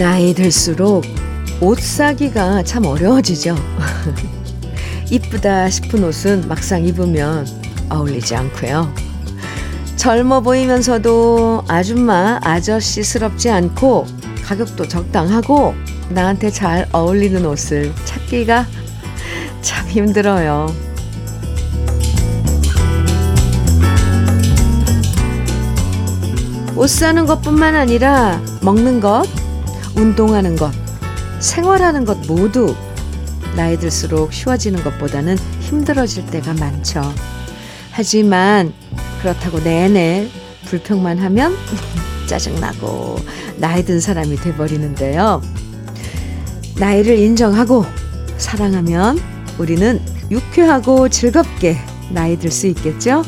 나이 들수록 옷 사기가 참 어려워지죠. 이쁘다 싶은 옷은 막상 입으면 어울리지 않고요. 젊어 보이면서도 아줌마, 아저씨스럽지 않고 가격도 적당하고 나한테 잘 어울리는 옷을 찾기가 참 힘들어요. 옷 사는 것뿐만 아니라 먹는 것, 운동하는 것, 생활하는 것 모두 나이 들수록 쉬워지는 것보다는 힘들어질 때가 많죠. 하지만 그렇다고 내내 불평만 하면 짜증나고 나이 든 사람이 돼버리는데요. 나이를 인정하고 사랑하면 우리는 유쾌하고 즐겁게 나이 들 수 있겠죠?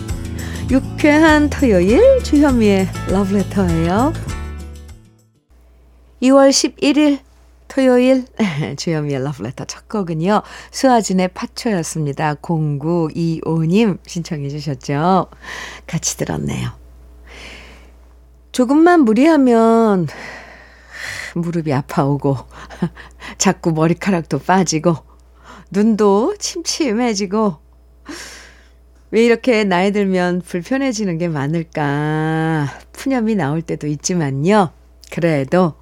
유쾌한 토요일 주현미의 러브레터예요. 2월 11일 토요일 주현미의 러브레터 첫 곡은요. 수아진의 파초였습니다. 0925님 신청해 주셨죠. 같이 들었네요. 조금만 무리하면 무릎이 아파오고 자꾸 머리카락도 빠지고 눈도 침침해지고 왜 이렇게 나이 들면 불편해지는 게 많을까 푸념이 나올 때도 있지만요. 그래도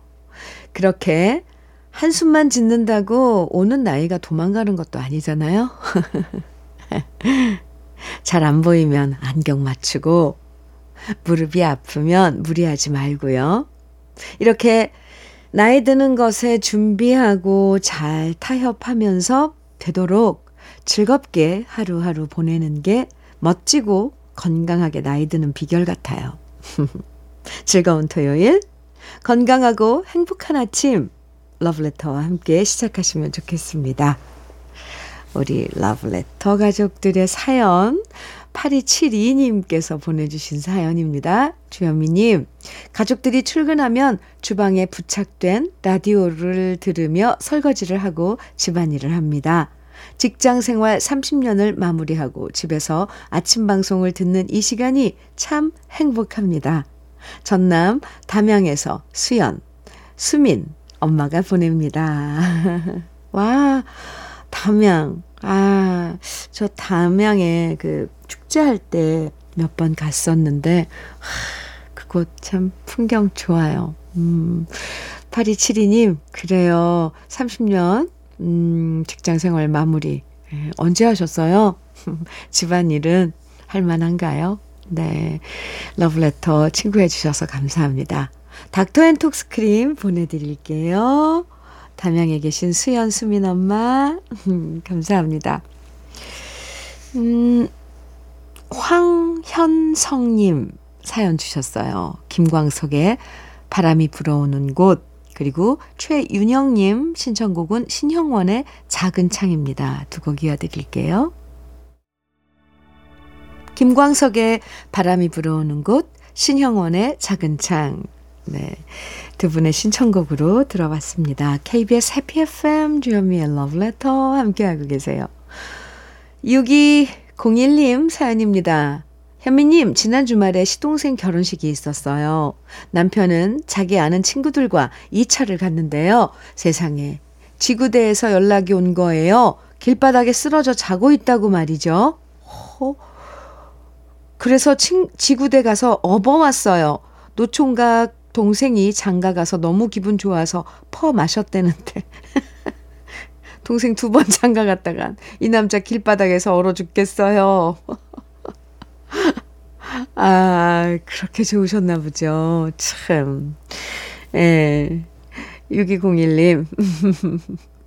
그렇게 한숨만 짓는다고 오는 나이가 도망가는 것도 아니잖아요. 잘 안 보이면 안경 맞추고 무릎이 아프면 무리하지 말고요. 이렇게 나이 드는 것에 준비하고 잘 타협하면서 되도록 즐겁게 하루하루 보내는 게 멋지고 건강하게 나이 드는 비결 같아요. 즐거운 토요일, 건강하고 행복한 아침, 러브레터와 함께 시작하시면 좋겠습니다. 우리 러브레터 가족들의 사연, 8272님께서 보내주신 사연입니다. 주현미님, 가족들이 출근하면 주방에 부착된 라디오를 들으며 설거지를 하고 집안일을 합니다. 직장 생활 30년을 마무리하고 집에서 아침 방송을 듣는 이 시간이 참 행복합니다. 전남 담양에서 수연, 수민, 엄마가 보냅니다. 와, 담양. 아, 저 담양에 그 축제할 때 몇 번 갔었는데, 하, 그곳 참 풍경 좋아요. 음, 8272님, 그래요. 30년 음, 직장 생활 마무리. 예, 언제 하셨어요? 집안일은 할 만한가요? 네. 러브레터 친구해 주셔서 감사합니다. 닥터 앤 톡스 크림 보내드릴게요. 담양에 계신 수연 수민 엄마. 감사합니다. 음, 황현성님 사연 주셨어요. 김광석의 바람이 불어오는 곳. 그리고 최윤영님 신청곡은 신형원의 작은 창입니다. 두 곡 이어드릴게요. 김광석의 바람이 불어오는 곳, 신형원의 작은 창. 네. 두 분의 신청곡으로 들어봤습니다. KBS 해피 FM 주현미의 러브레터 함께하고 계세요. 6201님 사연입니다. 현미님, 지난 주말에 시동생 결혼식이 있었어요. 남편은 자기 아는 친구들과 2차를 갔는데요. 세상에. 지구대에서 연락이 온 거예요. 길바닥에 쓰러져 자고 있다고 말이죠. 어? 그래서 친, 지구대 가서 업어왔어요. 노총각 동생이 장가 가서 너무 기분 좋아서 퍼 마셨대는데. 동생 두 번 장가 갔다간 이 남자 길바닥에서 얼어 죽겠어요. 아, 그렇게 좋으셨나 보죠. 참. 예. 6201님.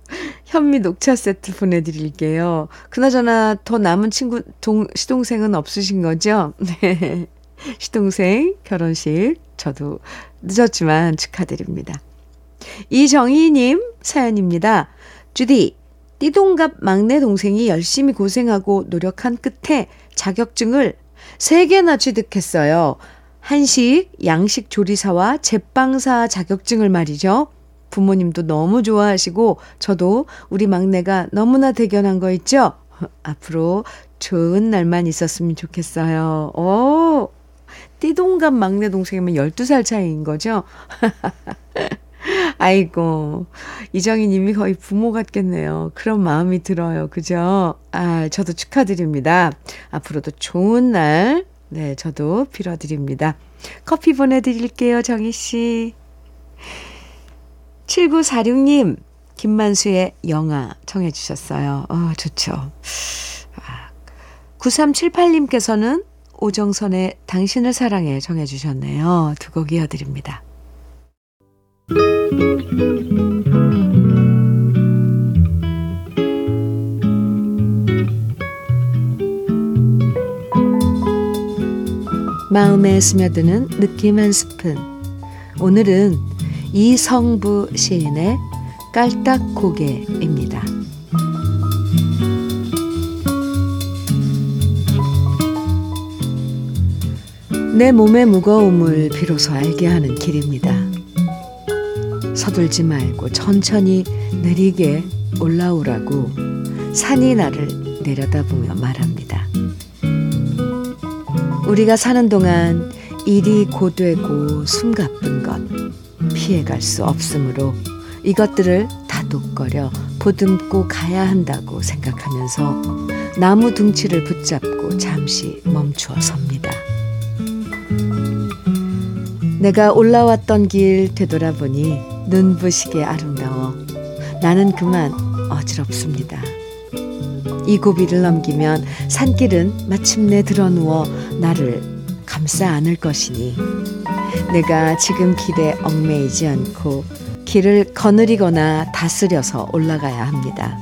현미 녹차 세트 보내드릴게요. 그나저나 더 남은 친구, 동, 시동생은 없으신 거죠? 네. 시동생 결혼식 저도 늦었지만 축하드립니다. 이정희님 사연입니다. 주디, 띠동갑 막내 동생이 열심히 고생하고 노력한 끝에 자격증을 3개나 취득했어요. 한식, 양식 조리사와 제빵사 자격증을 말이죠. 부모님도 너무 좋아하시고 저도 우리 막내가 너무나 대견한 거 있죠? 앞으로 좋은 날만 있었으면 좋겠어요. 오! 띠동갑 막내 동생이면 12살 차이인 거죠? 아이고, 이정희 님이 거의 부모 같겠네요. 그런 마음이 들어요. 그죠? 아, 저도 축하드립니다. 앞으로도 좋은 날, 네, 저도 빌어드립니다. 커피 보내드릴게요, 정희 씨. 7946님, 김만수의 영화 청해 주셨어요. 어, 좋죠. 아, 9378님께서는 오정선의 당신을 사랑해 정해 주셨네요. 두 곡 이어드립니다. 마음에 스며드는 느낌 한 스푼. 오늘은 이성부 시인의 깔딱고개입니다. 내 몸의 무거움을 비로소 알게 하는 길입니다. 서둘지 말고 천천히 느리게 올라오라고 산이 나를 내려다보며 말합니다. 우리가 사는 동안 일이 고되고 숨가쁜 것 피해갈 수 없으므로 이것들을 다독거려 보듬고 가야 한다고 생각하면서 나무 둥치를 붙잡고 잠시 멈추어 섭니다. 내가 올라왔던 길 되돌아보니 눈부시게 아름다워 나는 그만 어지럽습니다. 이 고비를 넘기면 산길은 마침내 드러누워 나를 감싸 안을 것이니 내가 지금 길에 얽매이지 않고 길을 거느리거나 다스려서 올라가야 합니다.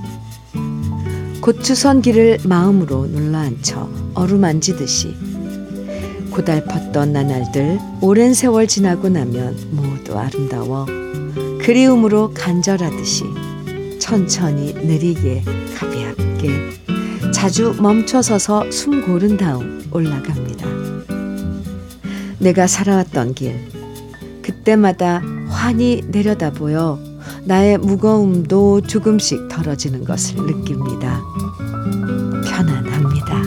고추선 길을 마음으로 눌러앉혀 어루만지듯이 고달팠던 나날들 오랜 세월 지나고 나면 모두 아름다워 그리움으로 간절하듯이 천천히 느리게 가볍게 자주 멈춰서서 숨 고른 다음 올라갑니다. 내가 살아왔던 길 그때마다 환히 내려다 보여 나의 무거움도 조금씩 덜어지는 것을 느낍니다. 편안합니다.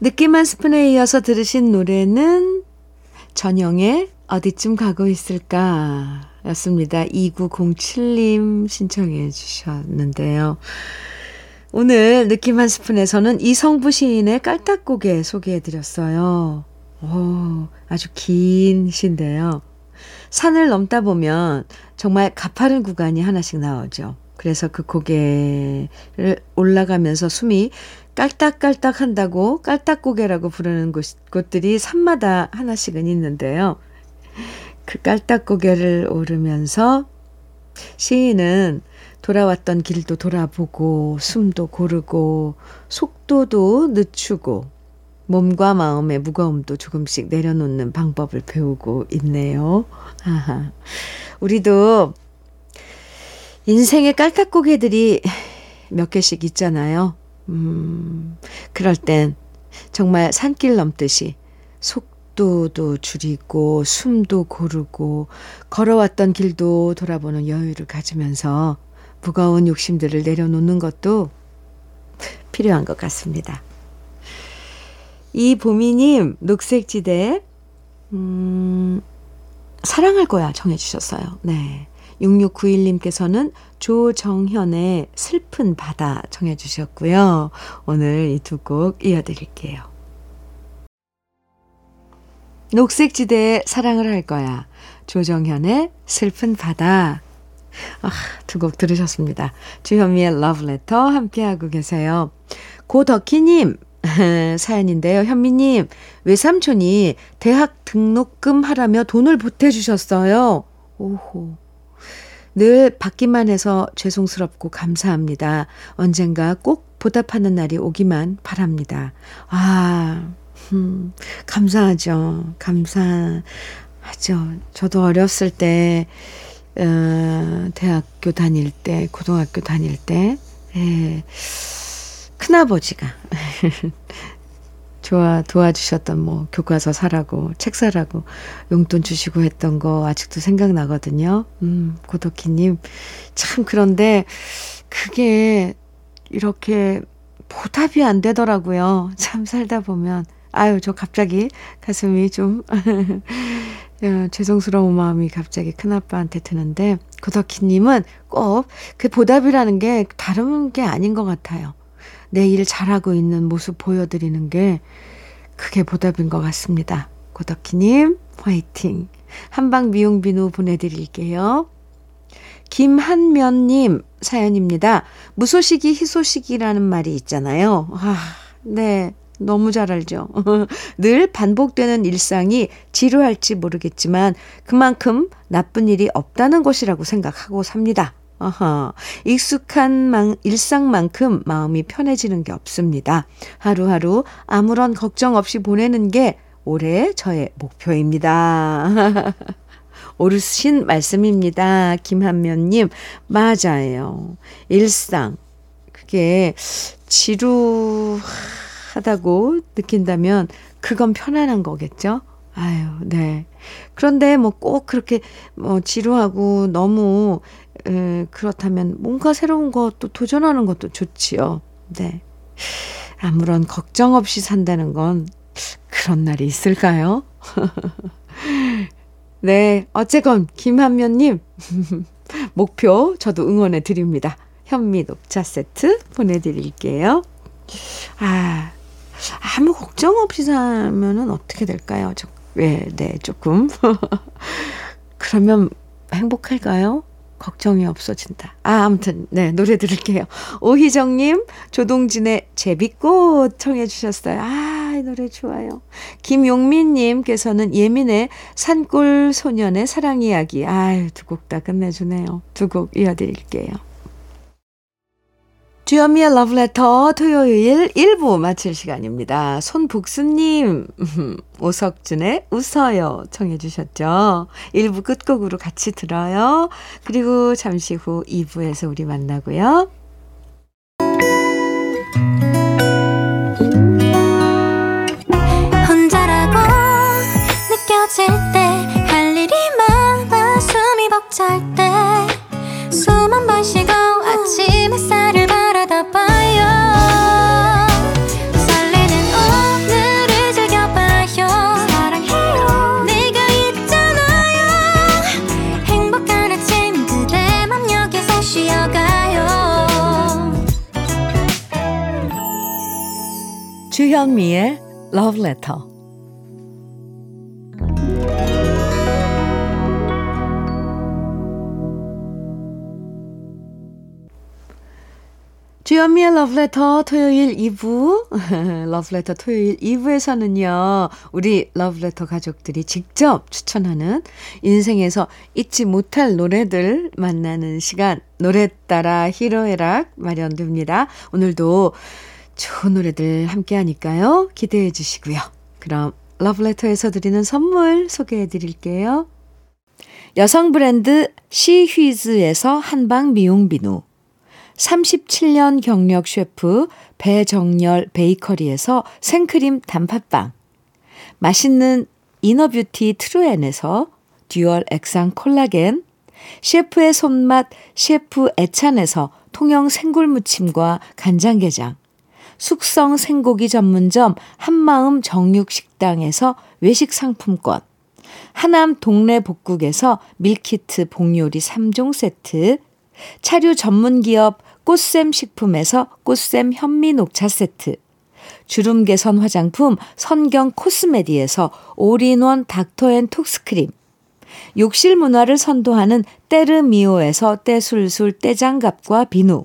느낌 한 스푼에 이어서 들으신 노래는 전영의 어디쯤 가고 있을까 였습니다. 2907님 신청해 주셨는데요. 오늘 느낌 한 스푼에서는 이성부 시인의 깔딱고개 소개해 드렸어요. 오, 아주 긴 시인데요. 산을 넘다 보면 정말 가파른 구간이 하나씩 나오죠. 그래서 그 고개를 올라가면서 숨이 깔딱깔딱 한다고 깔딱고개라고 부르는 곳, 곳들이 산마다 하나씩은 있는데요. 그 깔딱 고개를 오르면서 시인은 돌아왔던 길도 돌아보고 숨도 고르고 속도도 늦추고 몸과 마음의 무거움도 조금씩 내려놓는 방법을 배우고 있네요. 아하. 우리도 인생의 깔딱고개들이 몇 개씩 있잖아요. 음, 그럴 땐 정말 산길 넘듯이 속 도도 줄이고 숨도 고르고 걸어왔던 길도 돌아보는 여유를 가지면서 무거운 욕심들을 내려놓는 것도 필요한 것 같습니다. 이 보미님, 녹색지대, 음, 사랑할 거야 정해 주셨어요. 네. 6691님께서는 조정현의 슬픈 바다 정해 주셨고요. 오늘 이 두 곡 이어드릴게요. 녹색지대에 사랑을 할 거야. 조정현의 슬픈 바다. 아, 두 곡 들으셨습니다. 주현미의 러브레터 함께하고 계세요. 고덕희님, 사연인데요. 현미님, 외삼촌이 대학 등록금 하라며 돈을 보태주셨어요. 오호. 늘 받기만 해서 죄송스럽고 감사합니다. 언젠가 꼭 보답하는 날이 오기만 바랍니다. 아, 음, 감사하죠. 감사하죠. 저도 어렸을 때, 어, 대학교 다닐 때, 고등학교 다닐 때, 예, 큰아버지가 좋아 도와주셨던 뭐 교과서 사라고 책 사라고 용돈 주시고 했던 거 아직도 생각나거든요. 음, 고덕희님 참 그런데 그게 이렇게 보답이 안 되더라고요. 참 살다 보면. 아유, 저 갑자기 가슴이 좀 죄송스러운 마음이 갑자기 큰아빠한테 드는데 고덕희님은 꼭 그 보답이라는 게 다른 게 아닌 것 같아요. 내 일 잘하고 있는 모습 보여드리는 게 그게 보답인 것 같습니다. 고덕희님 화이팅. 한방 미용 비누 보내드릴게요. 김한면님 사연입니다. 무소식이 희소식이라는 말이 있잖아요. 아, 네. 너무 잘 알죠. 늘 반복되는 일상이 지루할지 모르겠지만 그만큼 나쁜 일이 없다는 것이라고 생각하고 삽니다. 아하, 익숙한 만, 일상만큼 마음이 편해지는 게 없습니다. 하루하루 아무런 걱정 없이 보내는 게 올해 저의 목표입니다. 옳으신 말씀입니다. 김한면님. 맞아요. 일상. 그게 지루 하다고 느낀다면 그건 편안한 거겠죠? 아유, 네. 그런데 뭐 꼭 그렇게 뭐 지루하고 너무 에, 그렇다면 뭔가 새로운 것도 도전하는 것도 좋지요. 네. 아무런 걱정 없이 산다는 건 그런 날이 있을까요? 네, 어쨌건 김한면님 목표 저도 응원해 드립니다. 현미 녹차 세트 보내드릴게요. 아, 아무 걱정 없이 살면은 어떻게 될까요? 저, 네, 네, 조금. 그러면 행복할까요? 걱정이 없어진다. 아, 아무튼, 네, 노래 들을게요. 오희정님, 조동진의 제비꽃 청해주셨어요. 아, 이 노래 좋아요. 김용민님께서는 예민의 산골 소년의 사랑 이야기. 아유, 두 곡 다 끝내주네요. 두 곡 이어드릴게요. 주현미의 러브레터 토요일 1부 마칠 시간입니다. 손북수님, 오석준의 웃어요 청해 주셨죠. 1부 끝곡으로 같이 들어요. 그리고 잠시 후 2부에서 우리 만나고요. 혼자라고 느껴질 때 할 일이 많아 숨이 벅찰 때숨 번 쉬고 아침 햇살을 주현미의 Love Letter. 주현미의 러브레터 토요일 2부, 러브레터 토요일 2부에서는요, 우리 러브레터 가족들이 직접 추천하는 인생에서 잊지 못할 노래들 만나는 시간, 노래 따라 히로에락 마련됩니다. 오늘도 좋은 노래들 함께 하니까요. 기대해 주시고요. 그럼 러브레터에서 드리는 선물 소개해 드릴게요. 여성 브랜드 시휘즈에서 한방 미용 비누 37년 경력 셰프 배정열 베이커리에서 생크림 단팥빵 맛있는 inner beauty 트루엔에서 dual 액상 콜라겐 셰프의 손맛 셰프 애찬에서 통영 생굴 무침과 간장게장 숙성 생고기 전문점 한마음 정육식당에서 외식 상품권, 하남 동네 복국에서 밀키트 복요리 3종 세트, 차류 전문기업 꽃샘 식품에서 꽃샘 현미 녹차 세트, 주름 개선 화장품 선경 코스메디에서 올인원 닥터앤톡스크림, 욕실 문화를 선도하는 때르미오에서 때술술 때장갑과 비누,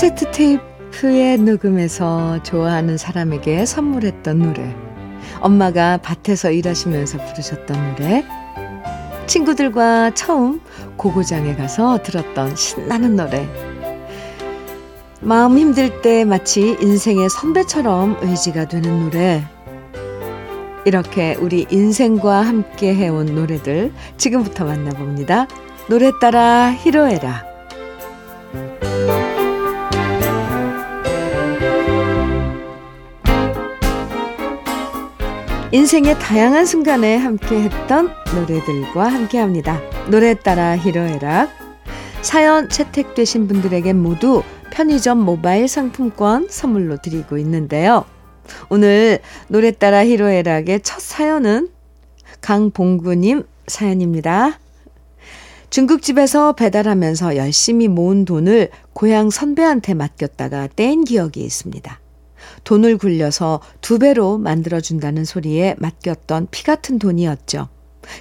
카세트 테이프에 녹음해서 좋아하는 사람에게 선물했던 노래. 엄마가 밭에서 일하시면서 부르셨던 노래. 친구들과 처음 고고장에 가서 들었던 신나는 노래. 마음 힘들 때 마치 인생의 선배처럼 의지가 되는 노래. 이렇게 우리 인생과 함께 해온 노래들 지금부터 만나봅니다. 노래 따라 히로에라. 인생의 다양한 순간에 함께 했던 노래들과 함께 합니다. 노래 따라 히로에락. 사연 채택되신 분들에게 모두 편의점 모바일 상품권 선물로 드리고 있는데요. 오늘 노래 따라 히로에락의 첫 사연은 강봉구님 사연입니다. 중국집에서 배달하면서 열심히 모은 돈을 고향 선배한테 맡겼다가 뗀 기억이 있습니다. 돈을 굴려서 두 배로 만들어준다는 소리에 맡겼던 피 같은 돈이었죠.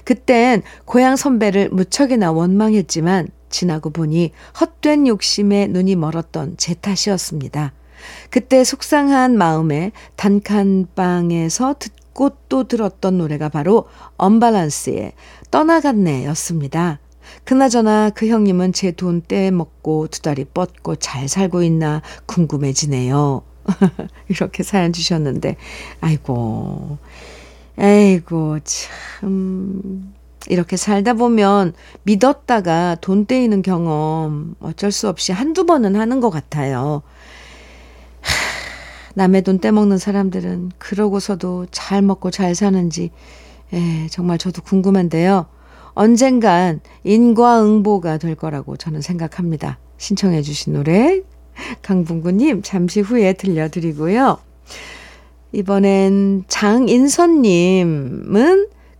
그땐 고향 선배를 무척이나 원망했지만 지나고 보니 헛된 욕심에 눈이 멀었던 제 탓이었습니다. 그때 속상한 마음에 단칸방에서 듣고 또 들었던 노래가 바로 언발란스의 떠나갔네 였습니다. 그나저나 그 형님은 제 돈 떼먹고 두 다리 뻗고 잘 살고 있나 궁금해지네요. 이렇게 사연 주셨는데, 아이고, 아이고, 참. 이렇게 살다 보면 믿었다가 돈 떼이는 경험 어쩔 수 없이 한두 번은 하는 것 같아요. 남의 돈 떼먹는 사람들은 그러고서도 잘 먹고 잘 사는지, 예, 정말 저도 궁금한데요. 언젠간 인과응보가 될 거라고 저는 생각합니다. 신청해 주신 노래 강bun구님 잠시 후에 들려드리고요. 이번엔 장인선님은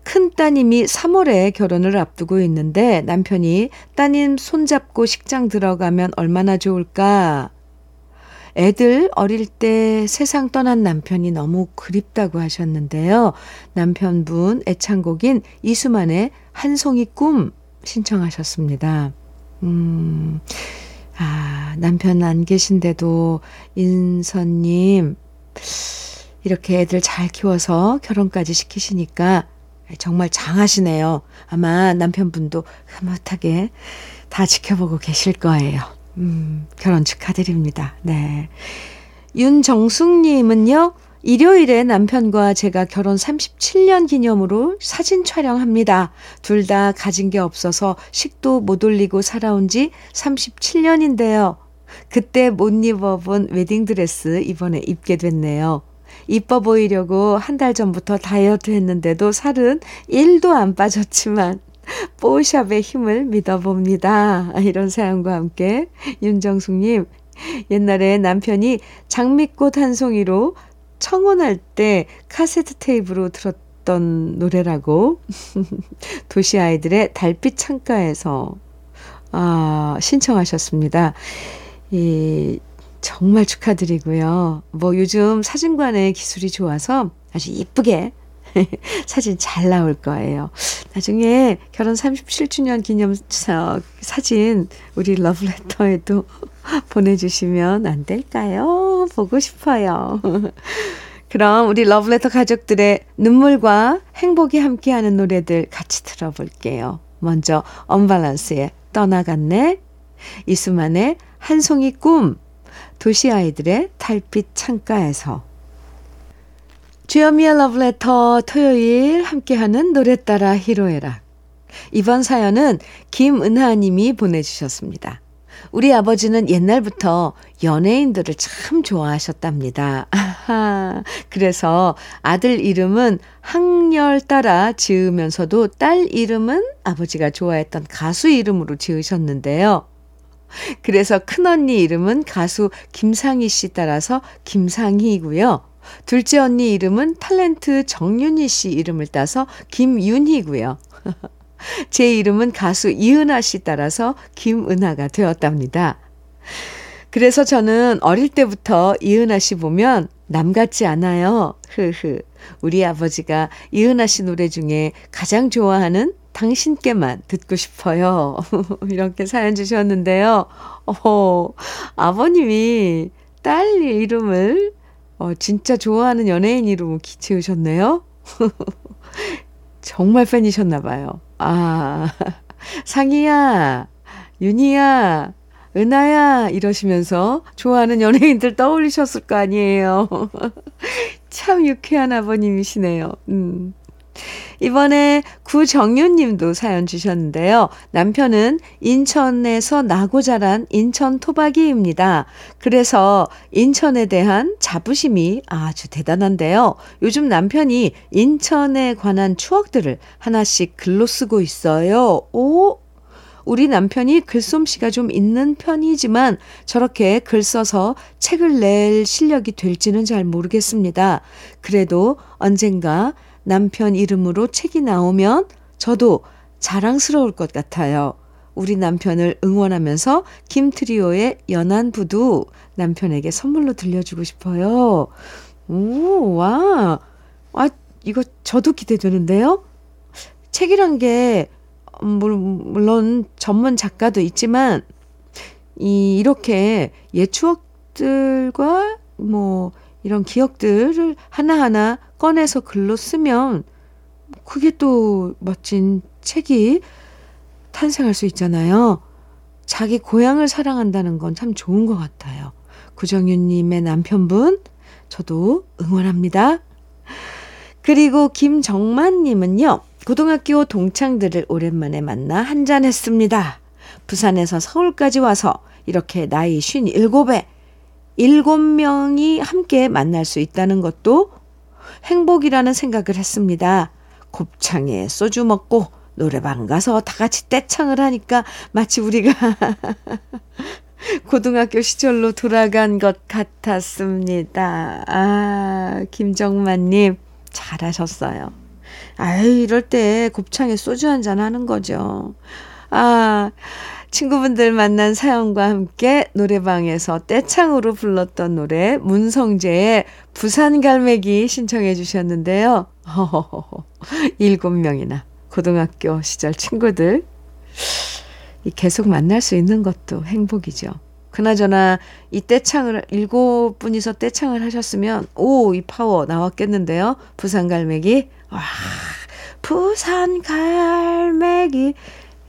큰 따님이 3월에 결혼을 앞두고 있는데 남편이 따님 손잡고 식장 들어가면 얼마나 좋을까? 애들 어릴 때 세상 떠난 남편이 너무 그립다고 하셨는데요. 남편분 애창곡인 이수만의 한 송이 꿈 신청하셨습니다. 음, 아, 남편 안 계신데도 인선님, 이렇게 애들 잘 키워서 결혼까지 시키시니까 정말 장하시네요. 아마 남편분도 흐뭇하게 다 지켜보고 계실 거예요. 음, 결혼 축하드립니다. 네. 윤정숙님은요, 일요일에 남편과 제가 결혼 37년 기념으로 사진 촬영합니다. 둘 다 가진 게 없어서 식도 못 올리고 살아온 지 37년인데요. 그때 못 입어본 웨딩드레스 이번에 입게 됐네요. 이뻐 보이려고 한 달 전부터 다이어트 했는데도 살은 1도 안 빠졌지만 뽀샵의 힘을 믿어봅니다. 이런 사연과 함께 윤정숙님 옛날에 남편이 장미꽃 한 송이로 청혼할 때 카세트 테이프로 들었던 노래라고 도시 아이들의 달빛 창가에서 아, 신청하셨습니다. 이 정말 축하드리고요. 뭐 요즘 사진관의 기술이 좋아서 아주 이쁘게 사진 잘 나올 거예요. 나중에 결혼 37주년 기념 사진 우리 러브레터에도 보내주시면 안 될까요? 보고 싶어요. 그럼 우리 러브레터 가족들의 눈물과 행복이 함께하는 노래들 같이 들어볼게요. 먼저 언발란스의 떠나갔네, 이수만의 한 송이 꿈, 도시 아이들의 달빛 창가에서 주여미의 러브레터 토요일 함께하는 노래 따라 히로에락 이번 사연은 김은하 님이 보내주셨습니다. 우리 아버지는 옛날부터 연예인들을 참 좋아하셨답니다. 아하, 그래서 아들 이름은 학렬 따라 지으면서도 딸 이름은 아버지가 좋아했던 가수 이름으로 지으셨는데요. 그래서 큰언니 이름은 가수 김상희 씨 따라서 김상희이고요. 둘째 언니 이름은 탤런트 정윤희 씨 이름을 따서 김윤희고요. 제 이름은 가수 이은하 씨 따라서 김은하가 되었답니다. 그래서 저는 어릴 때부터 이은하 씨 보면 남 같지 않아요. 흐흐. 우리 아버지가 이은하 씨 노래 중에 가장 좋아하는 당신께만 듣고 싶어요. 이렇게 사연 주셨는데요. 어, 아버님이 딸 이름을 어, 진짜 좋아하는 연예인 이름을 지으셨네요. 정말 팬이셨나 봐요. 아, 상이야, 윤희야, 은하야 이러시면서 좋아하는 연예인들 떠올리셨을 거 아니에요. 참 유쾌한 아버님이시네요. 음. 이번에 구정윤 님도 사연 주셨는데요. 남편은 인천에서 나고 자란 인천 토박이입니다. 그래서 인천에 대한 자부심이 아주 대단한데요. 요즘 남편이 인천에 관한 추억들을 하나씩 글로 쓰고 있어요. 오, 우리 남편이 글솜씨가 좀 있는 편이지만 저렇게 글 써서 책을 낼 실력이 될지는 잘 모르겠습니다. 그래도 언젠가 남편 이름으로 책이 나오면 저도 자랑스러울 것 같아요. 우리 남편을 응원하면서 김트리오의 연한 부두 남편에게 선물로 들려주고 싶어요. 오, 와. 아, 이거 저도 기대되는데요? 책이란 게, 물론 전문 작가도 있지만, 이, 이렇게 옛 추억들과 뭐, 이런 기억들을 하나하나 꺼내서 글로 쓰면 그게 또 멋진 책이 탄생할 수 있잖아요. 자기 고향을 사랑한다는 건 참 좋은 것 같아요. 구정윤님의 남편분, 저도 응원합니다. 그리고 김정만님은요, 고등학교 동창들을 오랜만에 만나 한잔 했습니다. 부산에서 서울까지 와서 이렇게 나이 57에 7명이 함께 만날 수 있다는 것도 행복이라는 생각을 했습니다. 곱창에 소주 먹고 노래방 가서 다 같이 떼창을 하니까 마치 우리가 고등학교 시절로 돌아간 것 같았습니다. 아, 김정만님, 잘하셨어요. 아유, 이럴 때 곱창에 소주 한잔 하는 거죠. 아, 친구분들 만난 사연과 함께 노래방에서 떼창으로 불렀던 노래 문성재의 부산 갈매기 신청해 주셨는데요. 일곱 명이나 고등학교 시절 친구들 계속 만날 수 있는 것도 행복이죠. 그나저나 이 떼창을 일곱 분이서 떼창을 하셨으면 오 이 파워 나왔겠는데요. 부산 갈매기 와 부산 갈매기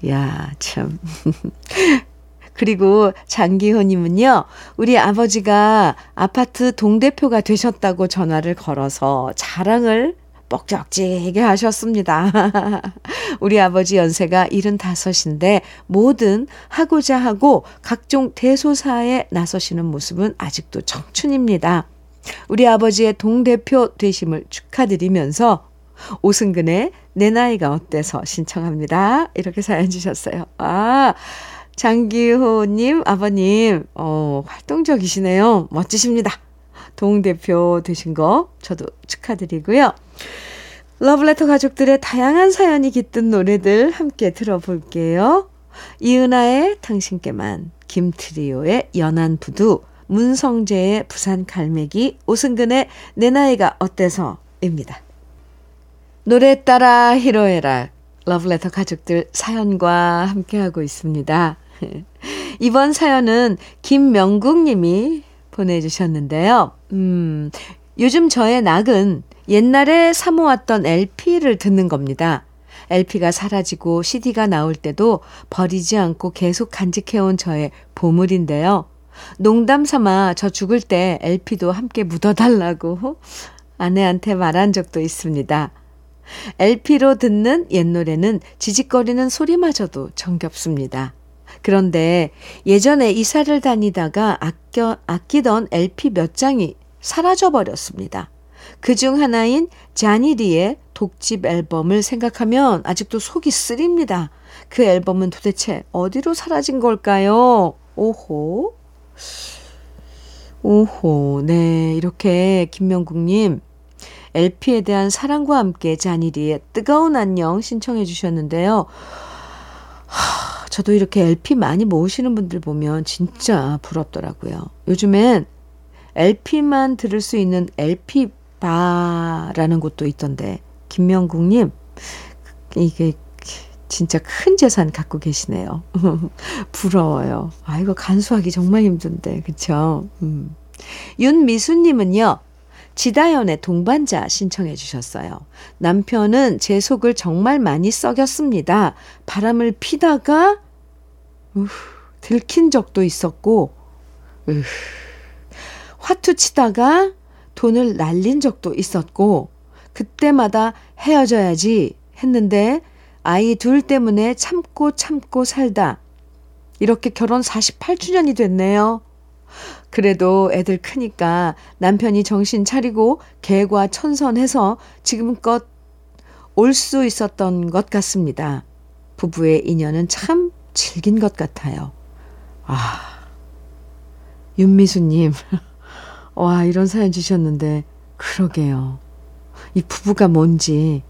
야, 참. 그리고 장기호님은요, 우리 아버지가 아파트 동대표가 되셨다고 전화를 걸어서 자랑을 뻑적지게 하셨습니다. 우리 아버지 연세가 75인데 뭐든 하고자 하고 각종 대소사에 나서시는 모습은 아직도 청춘입니다. 우리 아버지의 동대표 되심을 축하드리면서 오승근의 내 나이가 어때서 신청합니다. 이렇게 사연 주셨어요. 아, 장기호님, 아버님, 어, 활동적이시네요. 멋지십니다. 동대표 되신 거 저도 축하드리고요. 러블레터 가족들의 다양한 사연이 깃든 노래들 함께 들어볼게요. 이은아의 당신께만, 김트리오의 연한 부두, 문성재의 부산 갈매기, 오승근의 내 나이가 어때서입니다. 노래 따라 히로에라 러브레터 가족들 사연과 함께하고 있습니다. 이번 사연은 김명국 님이 보내주셨는데요. 음, 요즘 저의 낙은 옛날에 사모았던 LP를 듣는 겁니다. LP가 사라지고 CD가 나올 때도 버리지 않고 계속 간직해온 저의 보물인데요. 농담 삼아 저 죽을 때 LP도 함께 묻어달라고 아내한테 말한 적도 있습니다. LP로 듣는 옛 노래는 지직거리는 소리마저도 정겹습니다. 그런데 예전에 이사를 다니다가 아껴, 아끼던 LP 몇 장이 사라져 버렸습니다. 그 중 하나인 자니리의 독집 앨범을 생각하면 아직도 속이 쓰립니다. 그 앨범은 도대체 어디로 사라진 걸까요? 오호. 오호. 네. 이렇게 김명국님, LP에 대한 사랑과 함께 잔일이의 뜨거운 안녕 신청해 주셨는데요. 하, 저도 이렇게 LP 많이 모으시는 분들 보면 진짜 부럽더라고요. 요즘엔 LP만 들을 수 있는 LP 바라는 곳도 있던데, 김명국님, 이게 진짜 큰 재산 갖고 계시네요. 부러워요. 아, 이거 간수하기 정말 힘든데, 그쵸? 음. 윤미수님은요, 지다연의 동반자 신청해 주셨어요. 남편은 제 속을 정말 많이 썩였습니다. 바람을 피다가, 우, 들킨 적도 있었고, 으, 화투 치다가 돈을 날린 적도 있었고, 그때마다 헤어져야지 했는데, 아이 둘 때문에 참고 참고 살다. 이렇게 결혼 48주년이 됐네요. 그래도 애들 크니까 남편이 정신 차리고 개과 천선해서 지금껏 올 수 있었던 것 같습니다. 부부의 인연은 참 질긴 것 같아요. 아, 윤미수님. 와, 이런 사연 주셨는데, 그러게요. 이 부부가 뭔지.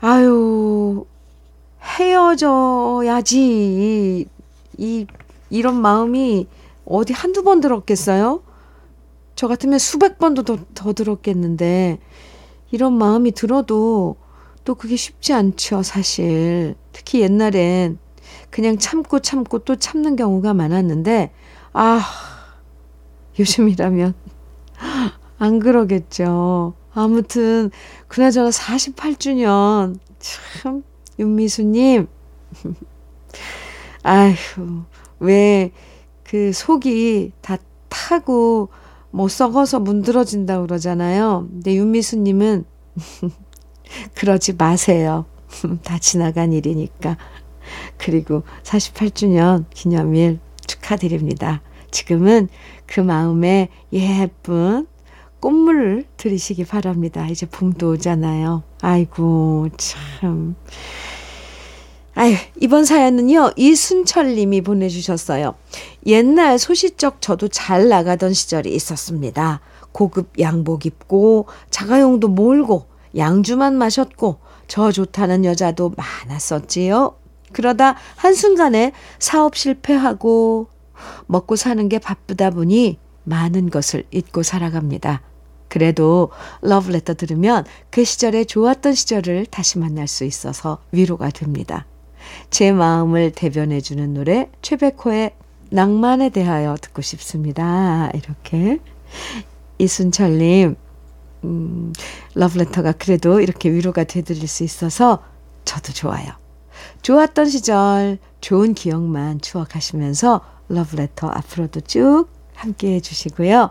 아유, 헤어져야지. 이, 이런 마음이 어디 한두 번 들었겠어요? 저 같으면 수백 번도 더, 더 들었겠는데, 이런 마음이 들어도 또 그게 쉽지 않죠, 사실. 특히 옛날엔 그냥 참고 참고 또 참는 경우가 많았는데, 아, 요즘이라면 안 그러겠죠. 아무튼, 그나저나 48주년. 참, 윤미수님. 아휴, 왜, 그 속이 다 타고 뭐 썩어서 문드러진다 그러잖아요. 근데 윤미수님은 그러지 마세요. 다 지나간 일이니까. 그리고 48주년 기념일 축하드립니다. 지금은 그 마음에 예쁜 꽃물을 들이시기 바랍니다. 이제 봄도 오잖아요. 아이고, 참. 아유, 이번 사연은요, 이순철 님이 보내주셨어요. 옛날 소시적 저도 잘 나가던 시절이 있었습니다. 고급 양복 입고, 자가용도 몰고, 양주만 마셨고, 저 좋다는 여자도 많았었지요. 그러다 한순간에 사업 실패하고, 먹고 사는 게 바쁘다 보니 많은 것을 잊고 살아갑니다. 그래도 러브레터 들으면 그 시절에 좋았던 시절을 다시 만날 수 있어서 위로가 됩니다. 제 마음을 대변해 주는 노래 최백호의 낭만에 대하여 듣고 싶습니다. 이렇게 이순철 님 음, 러브레터가 그래도 이렇게 위로가 되드릴 수 있어서 저도 좋아요. 좋았던 시절 좋은 기억만 추억하시면서 러브레터 앞으로도 쭉 함께 해주시고요.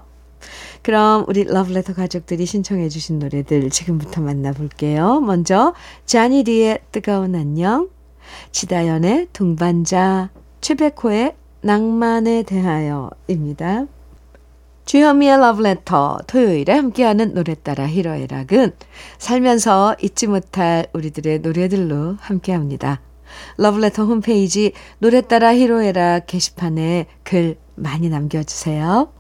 그럼 우리 러브레터 가족들이 신청해 주신 노래들 지금부터 만나볼게요. 먼저 자니리의 뜨거운 안녕, 지다연의 동반자, 최백호의 낭만에 대하여입니다. 주현미의 러브레터 토요일에 함께하는 노래 따라 히로애락은 살면서 잊지 못할 우리들의 노래들로 함께합니다. 러브레터 홈페이지 노래 따라 히로애락 게시판에 글 많이 남겨주세요.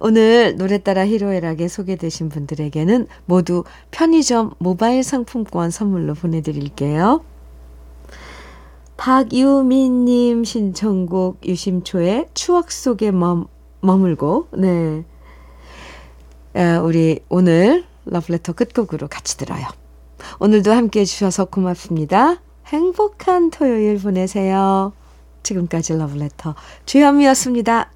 오늘 노래 따라 히로애락에 소개되신 분들에게는 모두 편의점 모바일 상품권 선물로 보내드릴게요. 박유민님 신청곡 유심초의 추억 속에 멈, 머물고, 네. 우리 오늘 러브레터 끝곡으로 같이 들어요. 오늘도 함께 해주셔서 고맙습니다. 행복한 토요일 보내세요. 지금까지 러브레터 주현미였습니다.